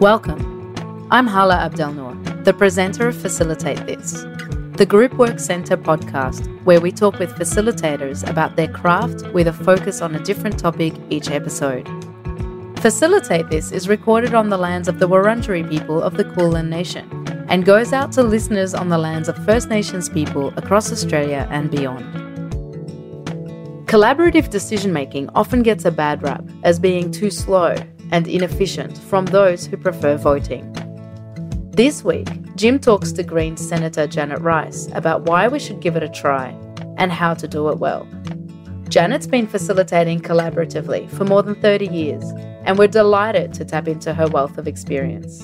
Welcome. I'm Hala Abdelnour, the presenter of Facilitate This, the Group Work Centre podcast where we talk with facilitators about their craft with a focus on a different topic each episode. Facilitate This is recorded on the lands of the Wurundjeri people of the Kulin Nation and goes out to listeners on the lands of First Nations people across Australia and beyond. Collaborative decision making often gets a bad rap as being too slow and inefficient from those who prefer voting. This week, Jim talks to Greens Senator Janet Rice about why we should give it a try and how to do it well. Janet's been facilitating collaboratively for more than 30 years, and we're delighted to tap into her wealth of experience.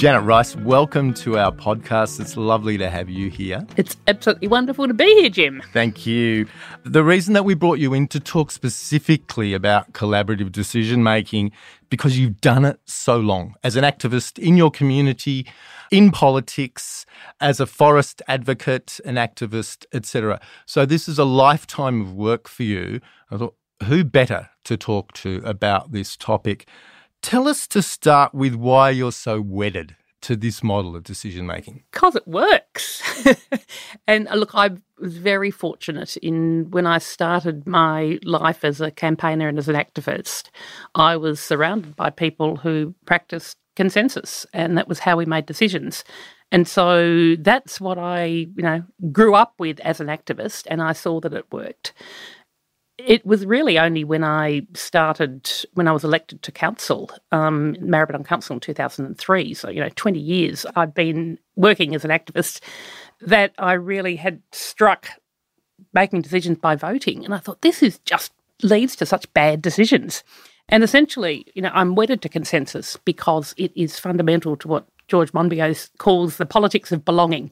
Janet Rice, welcome to our podcast. It's lovely to have you here. It's absolutely wonderful to be here, Jim. Thank you. The reason that we brought you in to talk specifically about collaborative decision making because you've done it so long as an activist in your community, in politics, as a forest advocate, an activist, etc. So this is a lifetime of work for you. I thought who better to talk to about this topic Tell us to start with why you're so wedded to this model of decision making? Because it works. and uh, look, I was very fortunate in when I started my life as a campaigner and as an activist, I was surrounded by people who practiced consensus, and that was how we made decisions. And so that's what I, you know, grew up with as an activist, and I saw that it worked. It was really only when I started, when I was elected to council, um, Maribyrnong Council in 2003, so, you know, 20 years I'd been working as an activist, that I really had struck making decisions by voting. And I thought, this is just leads to such bad decisions. And essentially, you know, I'm wedded to consensus because it is fundamental to what George Monbiot calls the politics of belonging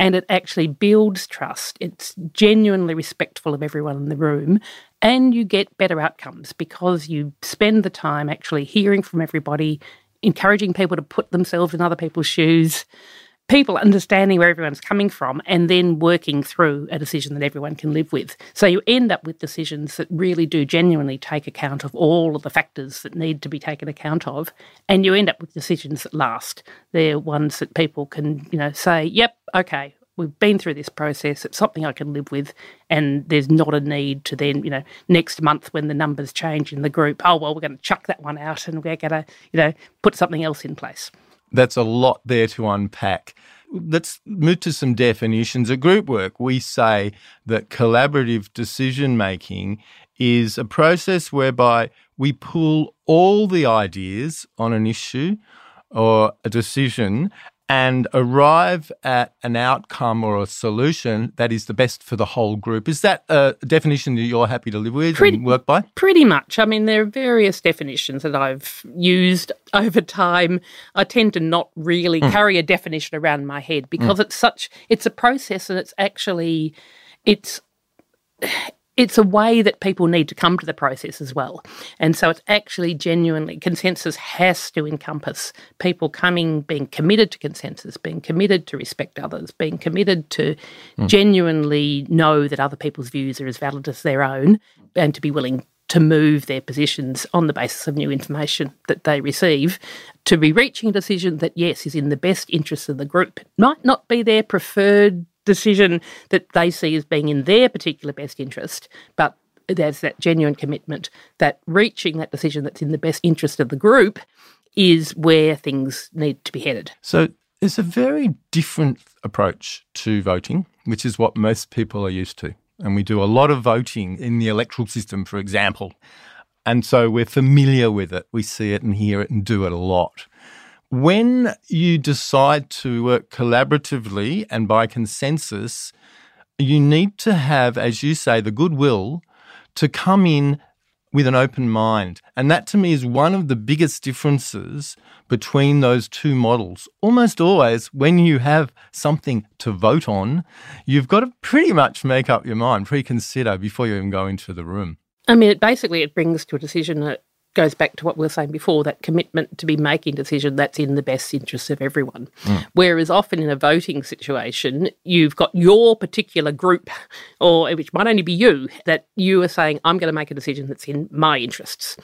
and it actually builds trust. It's genuinely respectful of everyone in the room, and you get better outcomes because you spend the time actually hearing from everybody, encouraging people to put themselves in other people's shoes, people understanding where everyone's coming from, and then working through a decision that everyone can live with. So you end up with decisions that really do genuinely take account of all of the factors that need to be taken account of, and you end up with decisions that last. They're ones that people can, you know, say, "Yep, okay, we've been through this process. It's something I can live with, and there's not a need to then, you know, next month when the numbers change in the group, oh well, we're going to chuck that one out and we're going to, you know, put something else in place. That's a lot there to unpack. Let's move to some definitions. At group work, we say that collaborative decision making is a process whereby we pull all the ideas on an issue or a decision and arrive at an outcome or a solution that is the best for the whole group. Is that a definition that you're happy to live with pretty, and work by? Pretty much. I mean, there are various definitions that I've used over time. I tend to not really mm. carry a definition around my head because mm. it's such it's a process and it's actually it's it's a way that people need to come to the process as well. And so it's actually genuinely, consensus has to encompass people coming, being committed to consensus, being committed to respect others, being committed to mm. genuinely know that other people's views are as valid as their own, and to be willing to move their positions on the basis of new information that they receive to be reaching a decision that, yes, is in the best interest of the group. It might not be their preferred decision that they see as being in their particular best interest, but there's that genuine commitment that reaching that decision that's in the best interest of the group is where things need to be headed. So it's a very different approach to voting, which is what most people are used to. And we do a lot of voting in the electoral system, for example. And so we're familiar with it. We see it and hear it and do it a lot. When you decide to work collaboratively and by consensus, you need to have, as you say, the goodwill to come in with an open mind. And that to me is one of the biggest differences between those two models. Almost always, when you have something to vote on, you've got to pretty much make up your mind, pre-consider before you even go into the room. I mean, it basically it brings to a decision a, goes back to what we were saying before that commitment to be making a decision that's in the best interest of everyone. Mm. Whereas often in a voting situation, you've got your particular group, or which might only be you, that you are saying, I'm going to make a decision that's in my interests.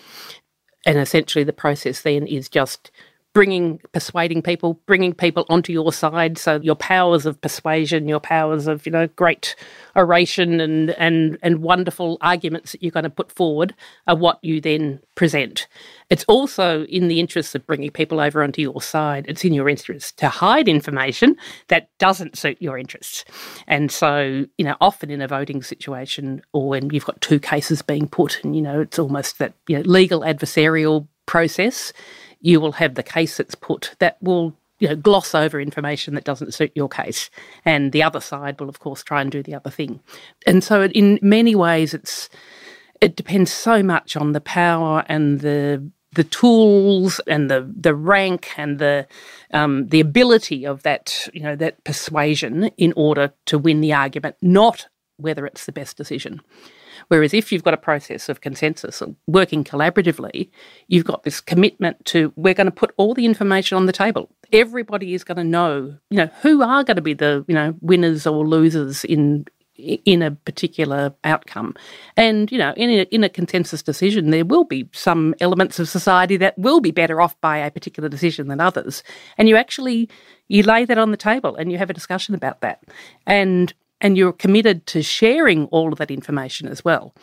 And essentially, the process then is just bringing, persuading people, bringing people onto your side. So your powers of persuasion, your powers of you know great oration and and and wonderful arguments that you're going to put forward are what you then present. It's also in the interest of bringing people over onto your side. It's in your interest to hide information that doesn't suit your interests. And so, you know, often in a voting situation or when you've got two cases being put and, you know, it's almost that you know, legal adversarial process you will have the case that's put that will you know, gloss over information that doesn't suit your case. And the other side will, of course, try and do the other thing. And so, in many ways, it's it depends so much on the power and the the tools and the the rank and the um, the ability of that you know that persuasion in order to win the argument, not whether it's the best decision. Whereas if you've got a process of consensus and working collaboratively, you've got this commitment to we're going to put all the information on the table. Everybody is going to know, you know, who are going to be the, you know, winners or losers in in a particular outcome. And, you know, in a, in a consensus decision, there will be some elements of society that will be better off by a particular decision than others. And you actually, you lay that on the table and you have a discussion about that. And and you're committed to sharing all of that information as well.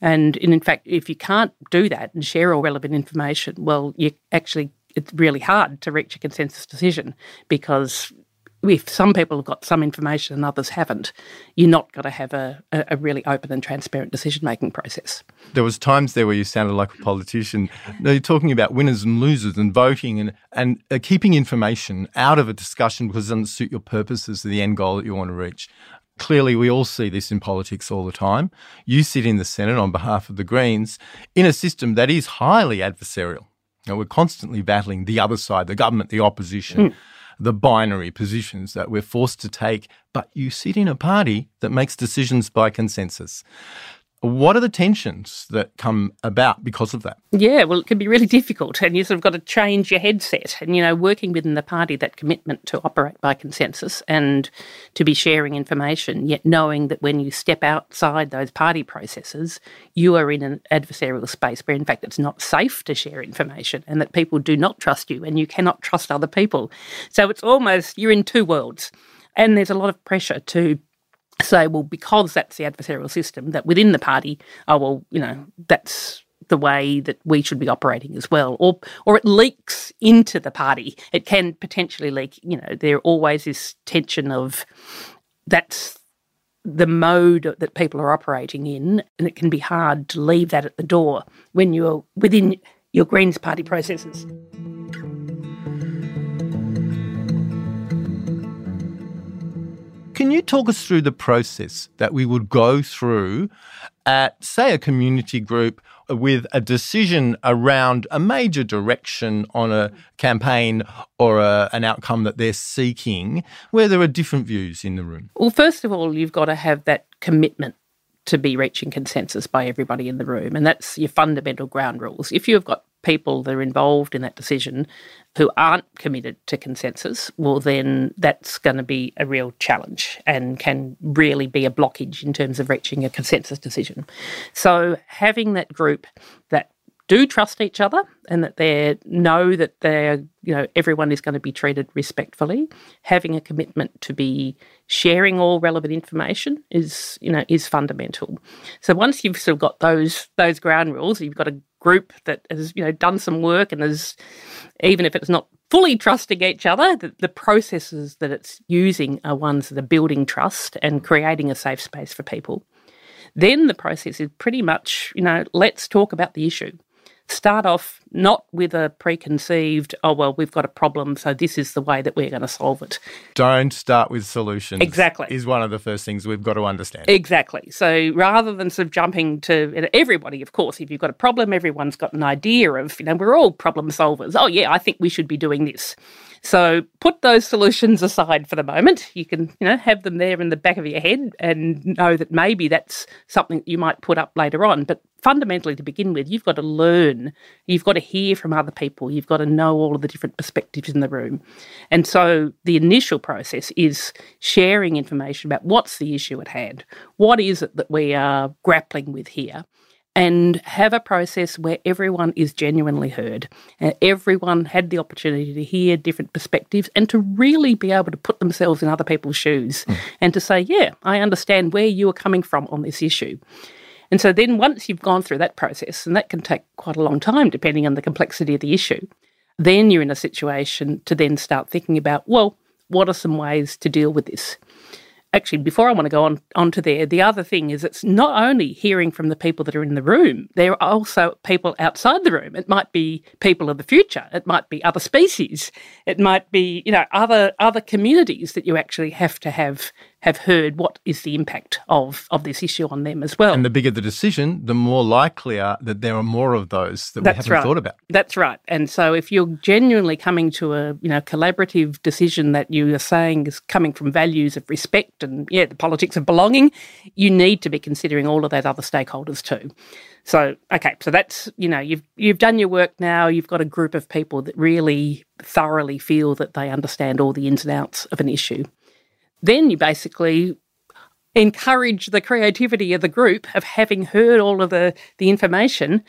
And in fact, if you can't do that and share all relevant information, well, you actually it's really hard to reach a consensus decision because if some people have got some information and others haven't, you're not going to have a, a really open and transparent decision making process. There was times there where you sounded like a politician. Now You're talking about winners and losers and voting and and uh, keeping information out of a discussion because it doesn't suit your purposes, or the end goal that you want to reach. Clearly, we all see this in politics all the time. You sit in the Senate on behalf of the Greens in a system that is highly adversarial. Now, we're constantly battling the other side, the government, the opposition, mm. the binary positions that we're forced to take. But you sit in a party that makes decisions by consensus. What are the tensions that come about because of that? Yeah, well, it can be really difficult, and you sort of got to change your headset. And, you know, working within the party, that commitment to operate by consensus and to be sharing information, yet knowing that when you step outside those party processes, you are in an adversarial space where, in fact, it's not safe to share information and that people do not trust you and you cannot trust other people. So it's almost you're in two worlds. And there's a lot of pressure to say, well, because that's the adversarial system, that within the party, oh, well, you know, that's the way that we should be operating as well. Or, or it leaks into the party. It can potentially leak, you know, there always is tension of that's the mode that people are operating in, and it can be hard to leave that at the door when you're within your Greens Party processes. Can you talk us through the process that we would go through at, say, a community group with a decision around a major direction on a campaign or a, an outcome that they're seeking, where there are different views in the room? Well, first of all, you've got to have that commitment to be reaching consensus by everybody in the room. And that's your fundamental ground rules. If you've got people that are involved in that decision who aren't committed to consensus, well, then that's going to be a real challenge and can really be a blockage in terms of reaching a consensus decision. So, having that group that do trust each other and that they know that they're you know everyone is going to be treated respectfully having a commitment to be sharing all relevant information is you know is fundamental so once you've sort of got those those ground rules you've got a group that has you know done some work and is even if it's not fully trusting each other the, the processes that it's using are ones that are building trust and creating a safe space for people. Then the process is pretty much you know let's talk about the issue start off not with a preconceived, oh, well, we've got a problem, so this is the way that we're going to solve it. Don't start with solutions. Exactly. Is one of the first things we've got to understand. Exactly. So rather than sort of jumping to everybody, of course, if you've got a problem, everyone's got an idea of, you know, we're all problem solvers. Oh, yeah, I think we should be doing this. So put those solutions aside for the moment. You can, you know, have them there in the back of your head and know that maybe that's something you might put up later on. But fundamentally, to begin with, you've got to learn. You've got to hear from other people. You've got to know all of the different perspectives in the room. And so the initial process is sharing information about what's the issue at hand. What is it that we are grappling with here? And have a process where everyone is genuinely heard. Uh, everyone had the opportunity to hear different perspectives and to really be able to put themselves in other people's shoes mm. and to say, yeah, I understand where you are coming from on this issue. And so then once you've gone through that process, and that can take quite a long time depending on the complexity of the issue, then you're in a situation to then start thinking about, well, what are some ways to deal with this? Actually, before I want to go on onto there, the other thing is it's not only hearing from the people that are in the room, there are also people outside the room. It might be people of the future, it might be other species, it might be you know other other communities that you actually have to have have heard what is the impact of, of this issue on them as well. And the bigger the decision, the more likely are that there are more of those that That's we haven't right. thought about. That's right. And so if you're genuinely coming to a you know collaborative decision that you are saying is coming from values of respect and yeah, the politics of belonging, you need to be considering all of those other stakeholders too. So okay, so that's you know you've you've done your work now. You've got a group of people that really thoroughly feel that they understand all the ins and outs of an issue then you basically encourage the creativity of the group of having heard all of the, the information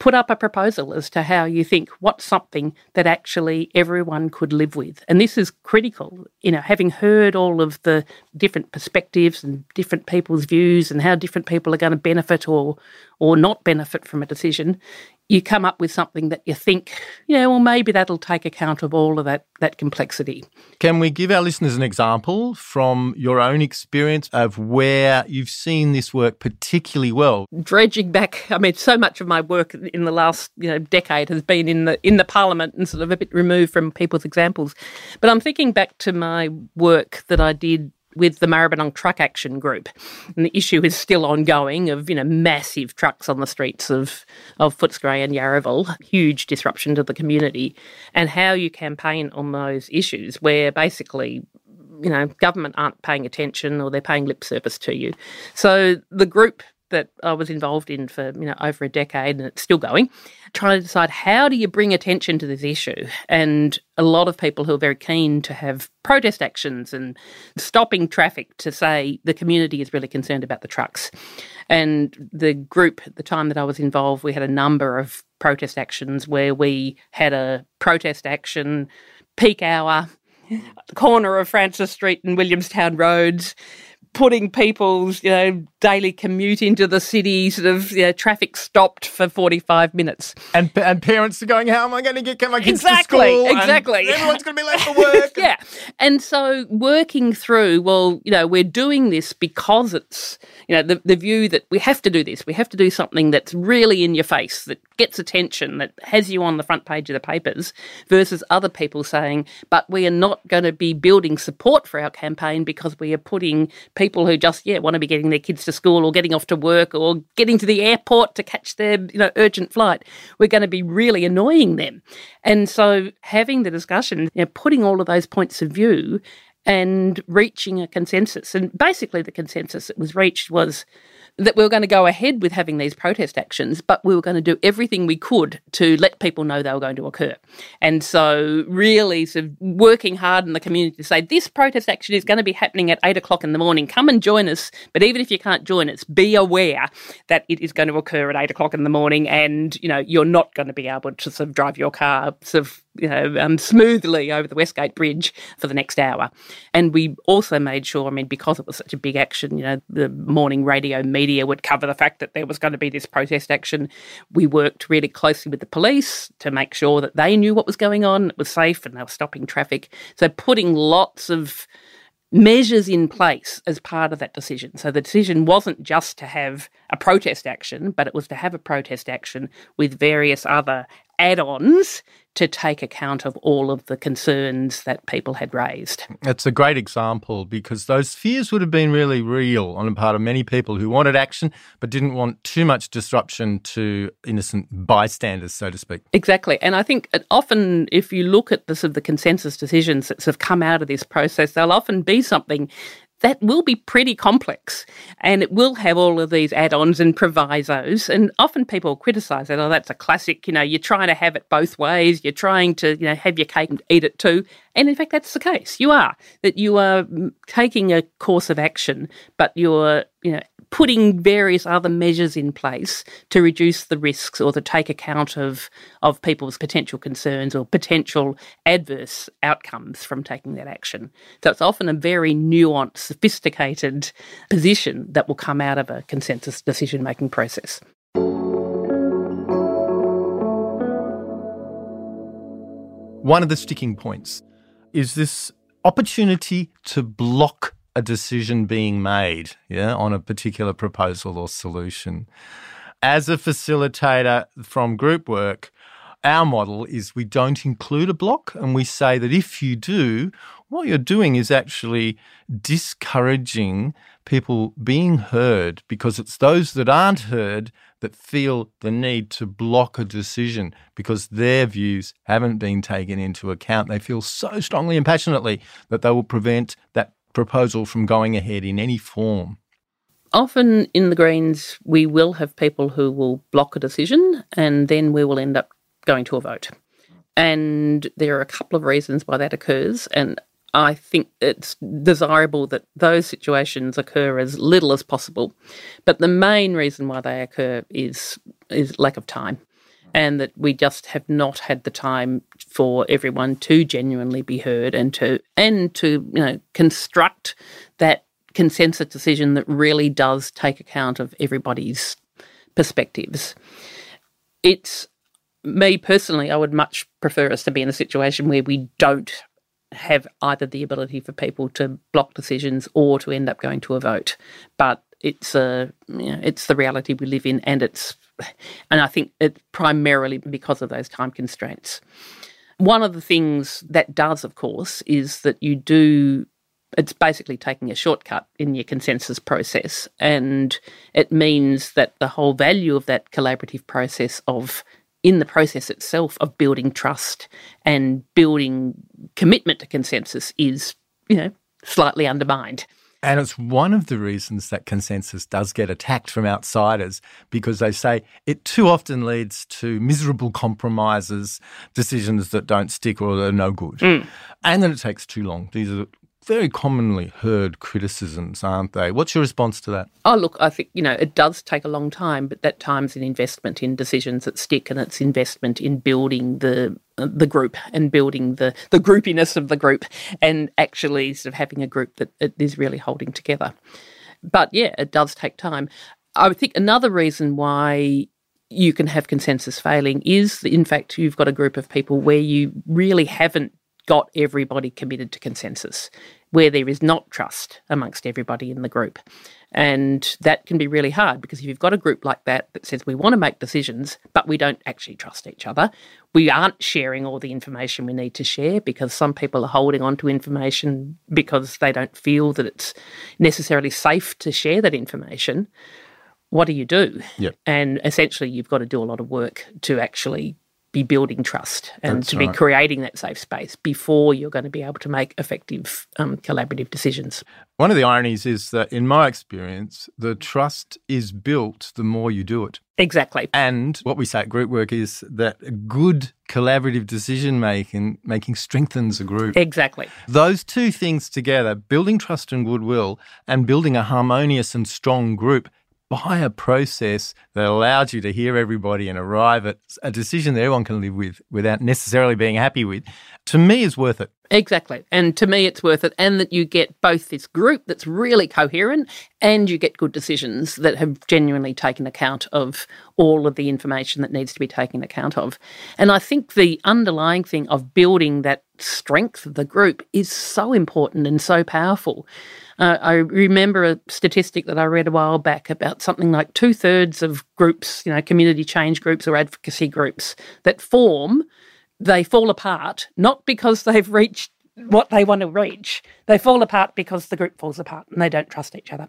put up a proposal as to how you think what's something that actually everyone could live with. And this is critical, you know, having heard all of the different perspectives and different people's views and how different people are going to benefit or or not benefit from a decision, you come up with something that you think, yeah, well, maybe that'll take account of all of that, that complexity. Can we give our listeners an example from your own experience of where you've seen this work particularly well? Dredging back, I mean, so much of my work in the last you know decade has been in the in the Parliament and sort of a bit removed from people's examples. But I'm thinking back to my work that I did with the Maribyrnong Truck Action Group. And the issue is still ongoing of, you know, massive trucks on the streets of, of Footscray and Yarraville, huge disruption to the community, and how you campaign on those issues where basically you know, government aren't paying attention or they're paying lip service to you. So the group that I was involved in for you know over a decade and it's still going, trying to decide how do you bring attention to this issue. And a lot of people who are very keen to have protest actions and stopping traffic to say the community is really concerned about the trucks. And the group at the time that I was involved, we had a number of protest actions where we had a protest action peak hour corner of Francis Street and Williamstown Roads putting people's you know daily commute into the city sort of you know, traffic stopped for 45 minutes. And and parents are going how am i going to get my kids exactly, to school exactly. everyone's going to be late for work. Yeah. And so working through well you know we're doing this because it's you know the, the view that we have to do this. We have to do something that's really in your face that gets attention that has you on the front page of the papers versus other people saying but we are not going to be building support for our campaign because we are putting people people who just yeah want to be getting their kids to school or getting off to work or getting to the airport to catch their you know urgent flight. We're going to be really annoying them, and so having the discussion, you know, putting all of those points of view and reaching a consensus. And basically, the consensus that was reached was that we were going to go ahead with having these protest actions, but we were going to do everything we could to let people know they were going to occur. And so, really, sort of working hard in the community to say this protest action is going to be happening at eight o'clock in the morning. Come and join us. But even if you can't join us, be aware that it is going to occur at eight o'clock in the morning, and you know you're not going to be able to sort of drive your car sort of you know, um, smoothly over the Westgate Bridge for the next hour. And we also made sure, I mean, because it was such a big action, you know, the morning radio media would cover the fact that there was going to be this protest action. We worked really closely with the police to make sure that they knew what was going on, it was safe, and they were stopping traffic. So putting lots of measures in place as part of that decision. So the decision wasn't just to have a protest action, but it was to have a protest action with various other add ons to take account of all of the concerns that people had raised. It's a great example because those fears would have been really real on the part of many people who wanted action but didn't want too much disruption to innocent bystanders, so to speak. Exactly. And I think often, if you look at the sort of the consensus decisions that have come out of this process, they'll often be something that will be pretty complex and it will have all of these add ons and provisos. And often people criticize that, oh, that's a classic, you know, you're trying to have it both ways, you're trying to, you know, have your cake and eat it too. And in fact, that's the case. You are, that you are taking a course of action, but you're, you know, putting various other measures in place to reduce the risks or to take account of, of people's potential concerns or potential adverse outcomes from taking that action. So it's often a very nuanced, sophisticated position that will come out of a consensus decision making process. One of the sticking points is this opportunity to block a decision being made, yeah, on a particular proposal or solution. As a facilitator from group work, our model is we don't include a block and we say that if you do, what you're doing is actually discouraging people being heard because it's those that aren't heard that feel the need to block a decision because their views haven't been taken into account. They feel so strongly and passionately that they will prevent that proposal from going ahead in any form? Often in the Greens, we will have people who will block a decision and then we will end up going to a vote. And there are a couple of reasons why that occurs. And I think it's desirable that those situations occur as little as possible. But the main reason why they occur is is lack of time and that we just have not had the time for everyone to genuinely be heard and to and to you know construct that consensus decision that really does take account of everybody's perspectives. It's me personally, I would much prefer us to be in a situation where we don't have either the ability for people to block decisions or to end up going to a vote. But it's a you know, it's the reality we live in, and it's and I think it's primarily because of those time constraints. One of the things that does, of course, is that you do it's basically taking a shortcut in your consensus process. And it means that the whole value of that collaborative process of in the process itself of building trust and building commitment to consensus is, you know, slightly undermined. And it's one of the reasons that consensus does get attacked from outsiders because they say it too often leads to miserable compromises, decisions that don't stick or are no good. Mm. And that it takes too long. These are very commonly heard criticisms, aren't they? What's your response to that? Oh, look, I think, you know, it does take a long time, but that time's an investment in decisions that stick and it's investment in building the uh, the group and building the, the groupiness of the group and actually sort of having a group that is really holding together. But yeah, it does take time. I think another reason why you can have consensus failing is in fact, you've got a group of people where you really haven't got everybody committed to consensus, where there is not trust amongst everybody in the group. And that can be really hard because if you've got a group like that that says we want to make decisions, but we don't actually trust each other, we aren't sharing all the information we need to share because some people are holding on to information because they don't feel that it's necessarily safe to share that information. What do you do? Yep. And essentially, you've got to do a lot of work to actually be building trust and That's to be creating that safe space before you're going to be able to make effective um, collaborative decisions. One of the ironies is that, in my experience, the trust is built the more you do it. Exactly. And what we say at group work is that good collaborative decision making making strengthens a group. Exactly. Those two things together, building trust and goodwill and building a harmonious and strong group by a process that allows you to hear everybody and arrive at a decision that everyone can live with without necessarily being happy with, to me is worth it. Exactly. And to me, it's worth it. And that you get both this group that's really coherent and you get good decisions that have genuinely taken account of all of the information that needs to be taken account of. And I think the underlying thing of building that strength of the group is so important and so powerful. Uh, I remember a statistic that I read a while back about something like two thirds of groups, you know, community change groups or advocacy groups that form, they fall apart not because they've reached what they want to reach. They fall apart because the group falls apart and they don't trust each other.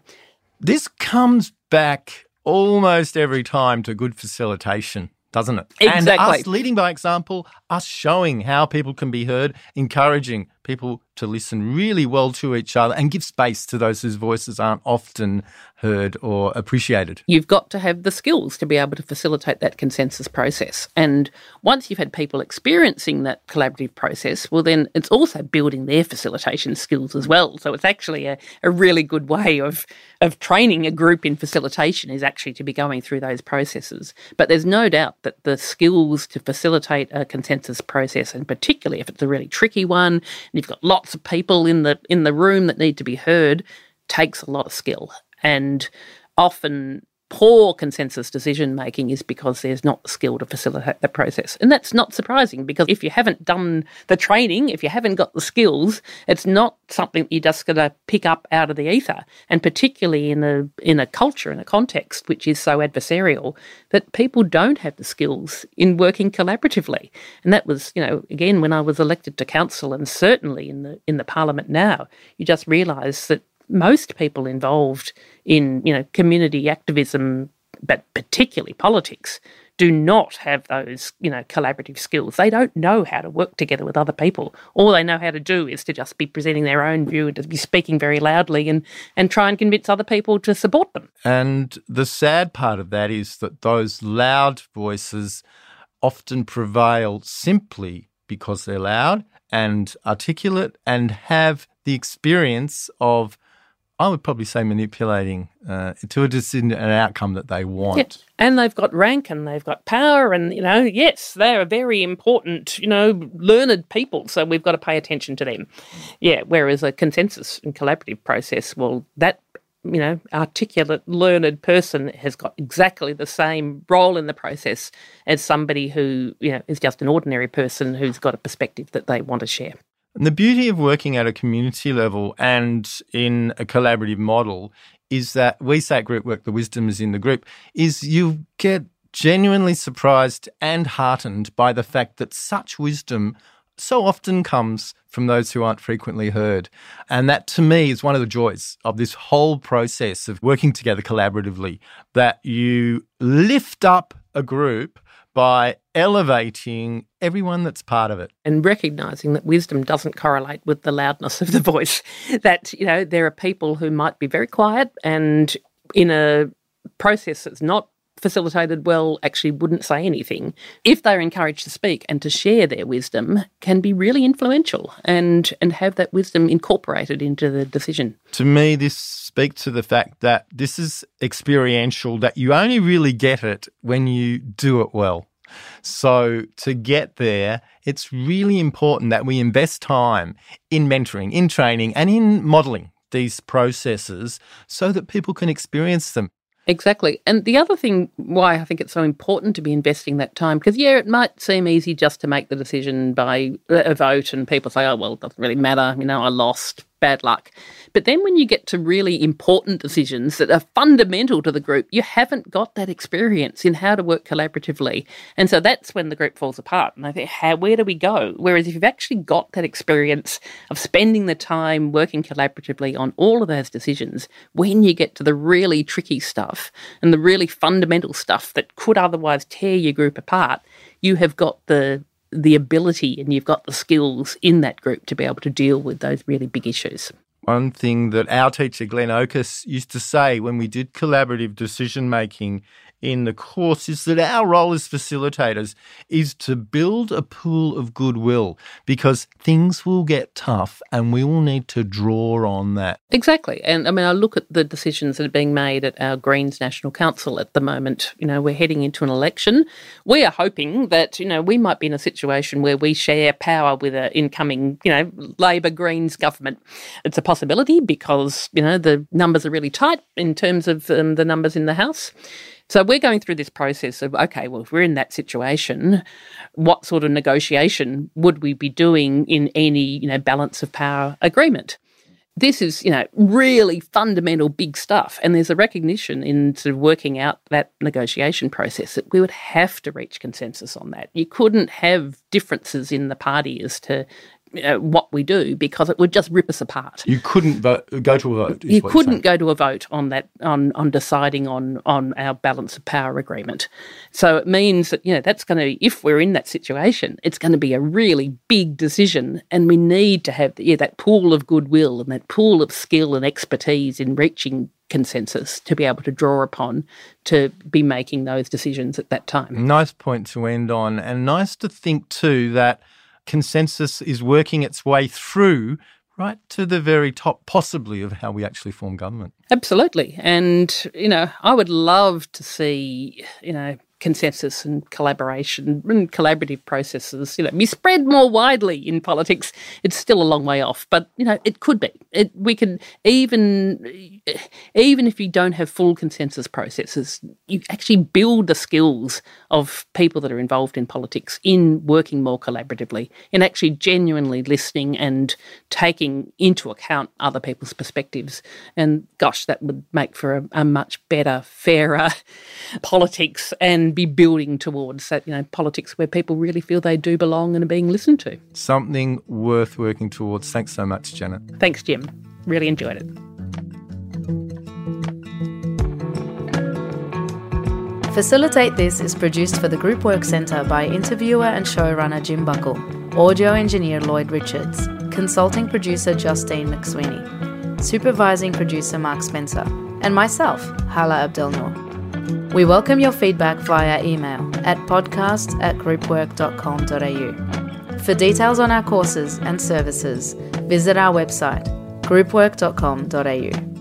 This comes back almost every time to good facilitation doesn't it? Exactly. And us leading by example, us showing how people can be heard, encouraging people to listen really well to each other and give space to those whose voices aren't often heard or appreciated. You've got to have the skills to be able to facilitate that consensus process. And once you've had people experiencing that collaborative process, well, then it's also building their facilitation skills as well. So it's actually a, a really good way of, of training a group in facilitation is actually to be going through those processes. But there's no doubt that the skills to facilitate a consensus process, and particularly if it's a really tricky one, and you've got lots of people in the in the room that need to be heard, takes a lot of skill. And often poor consensus decision making is because there's not the skill to facilitate the process. And that's not surprising because if you haven't done the training, if you haven't got the skills, it's not something you're just going to pick up out of the ether. And particularly in a in a culture in a context which is so adversarial that people don't have the skills in working collaboratively. And that was, you know, again when I was elected to council and certainly in the in the parliament now, you just realise that most people involved in you know community activism, but particularly politics, do not have those you know collaborative skills. They don't know how to work together with other people. All they know how to do is to just be presenting their own view and to be speaking very loudly and and try and convince other people to support them. And the sad part of that is that those loud voices often prevail simply because they're loud and articulate and have the experience of I would probably say manipulating uh, to a decision, an outcome that they want. Yeah. And they've got rank and they've got power, and you know, yes, they're very important, you know, learned people. So we've got to pay attention to them. Yeah. Whereas a consensus and collaborative process, well, that you know, articulate, learned person has got exactly the same role in the process as somebody who, you know, is just an ordinary person who's got a perspective that they want to share. And the beauty of working at a community level and in a collaborative model is that we say at Group Work, the wisdom is in the group, is you get genuinely surprised and heartened by the fact that such wisdom so often comes from those who aren't frequently heard. And that to me is one of the joys of this whole process of working together collaboratively, that you lift up a group by elevating everyone that's part of it. And recognizing that wisdom doesn't correlate with the loudness of the voice. That, you know, there are people who might be very quiet and in a process that's not facilitated well actually wouldn't say anything, if they're encouraged to speak and to share their wisdom, can be really influential and and have that wisdom incorporated into the decision. To me, this speaks to the fact that this is experiential, that you only really get it when you do it well. So to get there, it's really important that we invest time in mentoring, in training, and in modeling these processes so that people can experience them. Exactly. And the other thing why I think it's so important to be investing that time, because yeah, it might seem easy just to make the decision by a vote and people say, oh, well, it doesn't really matter. You know, I lost bad luck. But then when you get to really important decisions that are fundamental to the group, you haven't got that experience in how to work collaboratively. And so that's when the group falls apart. And I think, how, where do we go? Whereas if you've actually got that experience of spending the time working collaboratively on all of those decisions, when you get to the really tricky stuff and the really fundamental stuff that could otherwise tear your group apart, you have got the the ability and you've got the skills in that group to be able to deal with those really big issues. One thing that our teacher, Glen Ochre, used to say when we did collaborative decision making in the course is that our role as facilitators is to build a pool of goodwill because things will get tough and we will need to draw on that. Exactly. And I mean, I look at the decisions that are being made at our Greens National Council at the moment. You know, we're heading into an election. We are hoping that, you know, we might be in a situation where we share power with an incoming, you know, Labor Greens government. It's a possibility because, you know, the numbers are really tight in terms of um, the numbers in the House. So we're going through this process of okay, well, if we're in that situation, what sort of negotiation would we be doing in any you know balance of power agreement? this is, you know, really fundamental big stuff. And there's a recognition in sort of working out that negotiation process that we would have to reach consensus on that. You couldn't have differences in the party as to uh, what we do because it would just rip us apart. You couldn't vote, go to a vote. You couldn't go to a vote on that on on deciding on on our balance of power agreement. So it means that you know that's going to if we're in that situation, it's going to be a really big decision, and we need to have yeah that pool of goodwill and that pool of skill and expertise in reaching consensus to be able to draw upon to be making those decisions at that time. Nice point to end on, and nice to think too that consensus is working its way through right to the very top, possibly, of how we actually form government. Absolutely. And, you know, I would love to see, you know, consensus and collaboration and collaborative processes, you know, be spread more widely in politics. It's still a long way off, but you know, it could be. It, we can even even if you don't have full consensus processes, you actually build the skills of people that are involved in politics in working more collaboratively, in actually genuinely listening and taking into account other people's perspectives. And gosh, that would make for a, a much better, fairer politics and and be building towards that, you know, politics where people really feel they do belong and are being listened to. Something worth working towards. Thanks so much, Janet. Thanks, Jim. Really enjoyed it. Facilitate This is produced for the Group Work Centre by interviewer and showrunner Jim Buckle, audio engineer Lloyd Richards, consulting producer Justine McSweeney, supervising producer Mark Spencer, and myself, Hala Abdelnour. We welcome your feedback via email at podcast at groupwork.com.au. For details on our courses and services, visit our website, groupwork.com.au.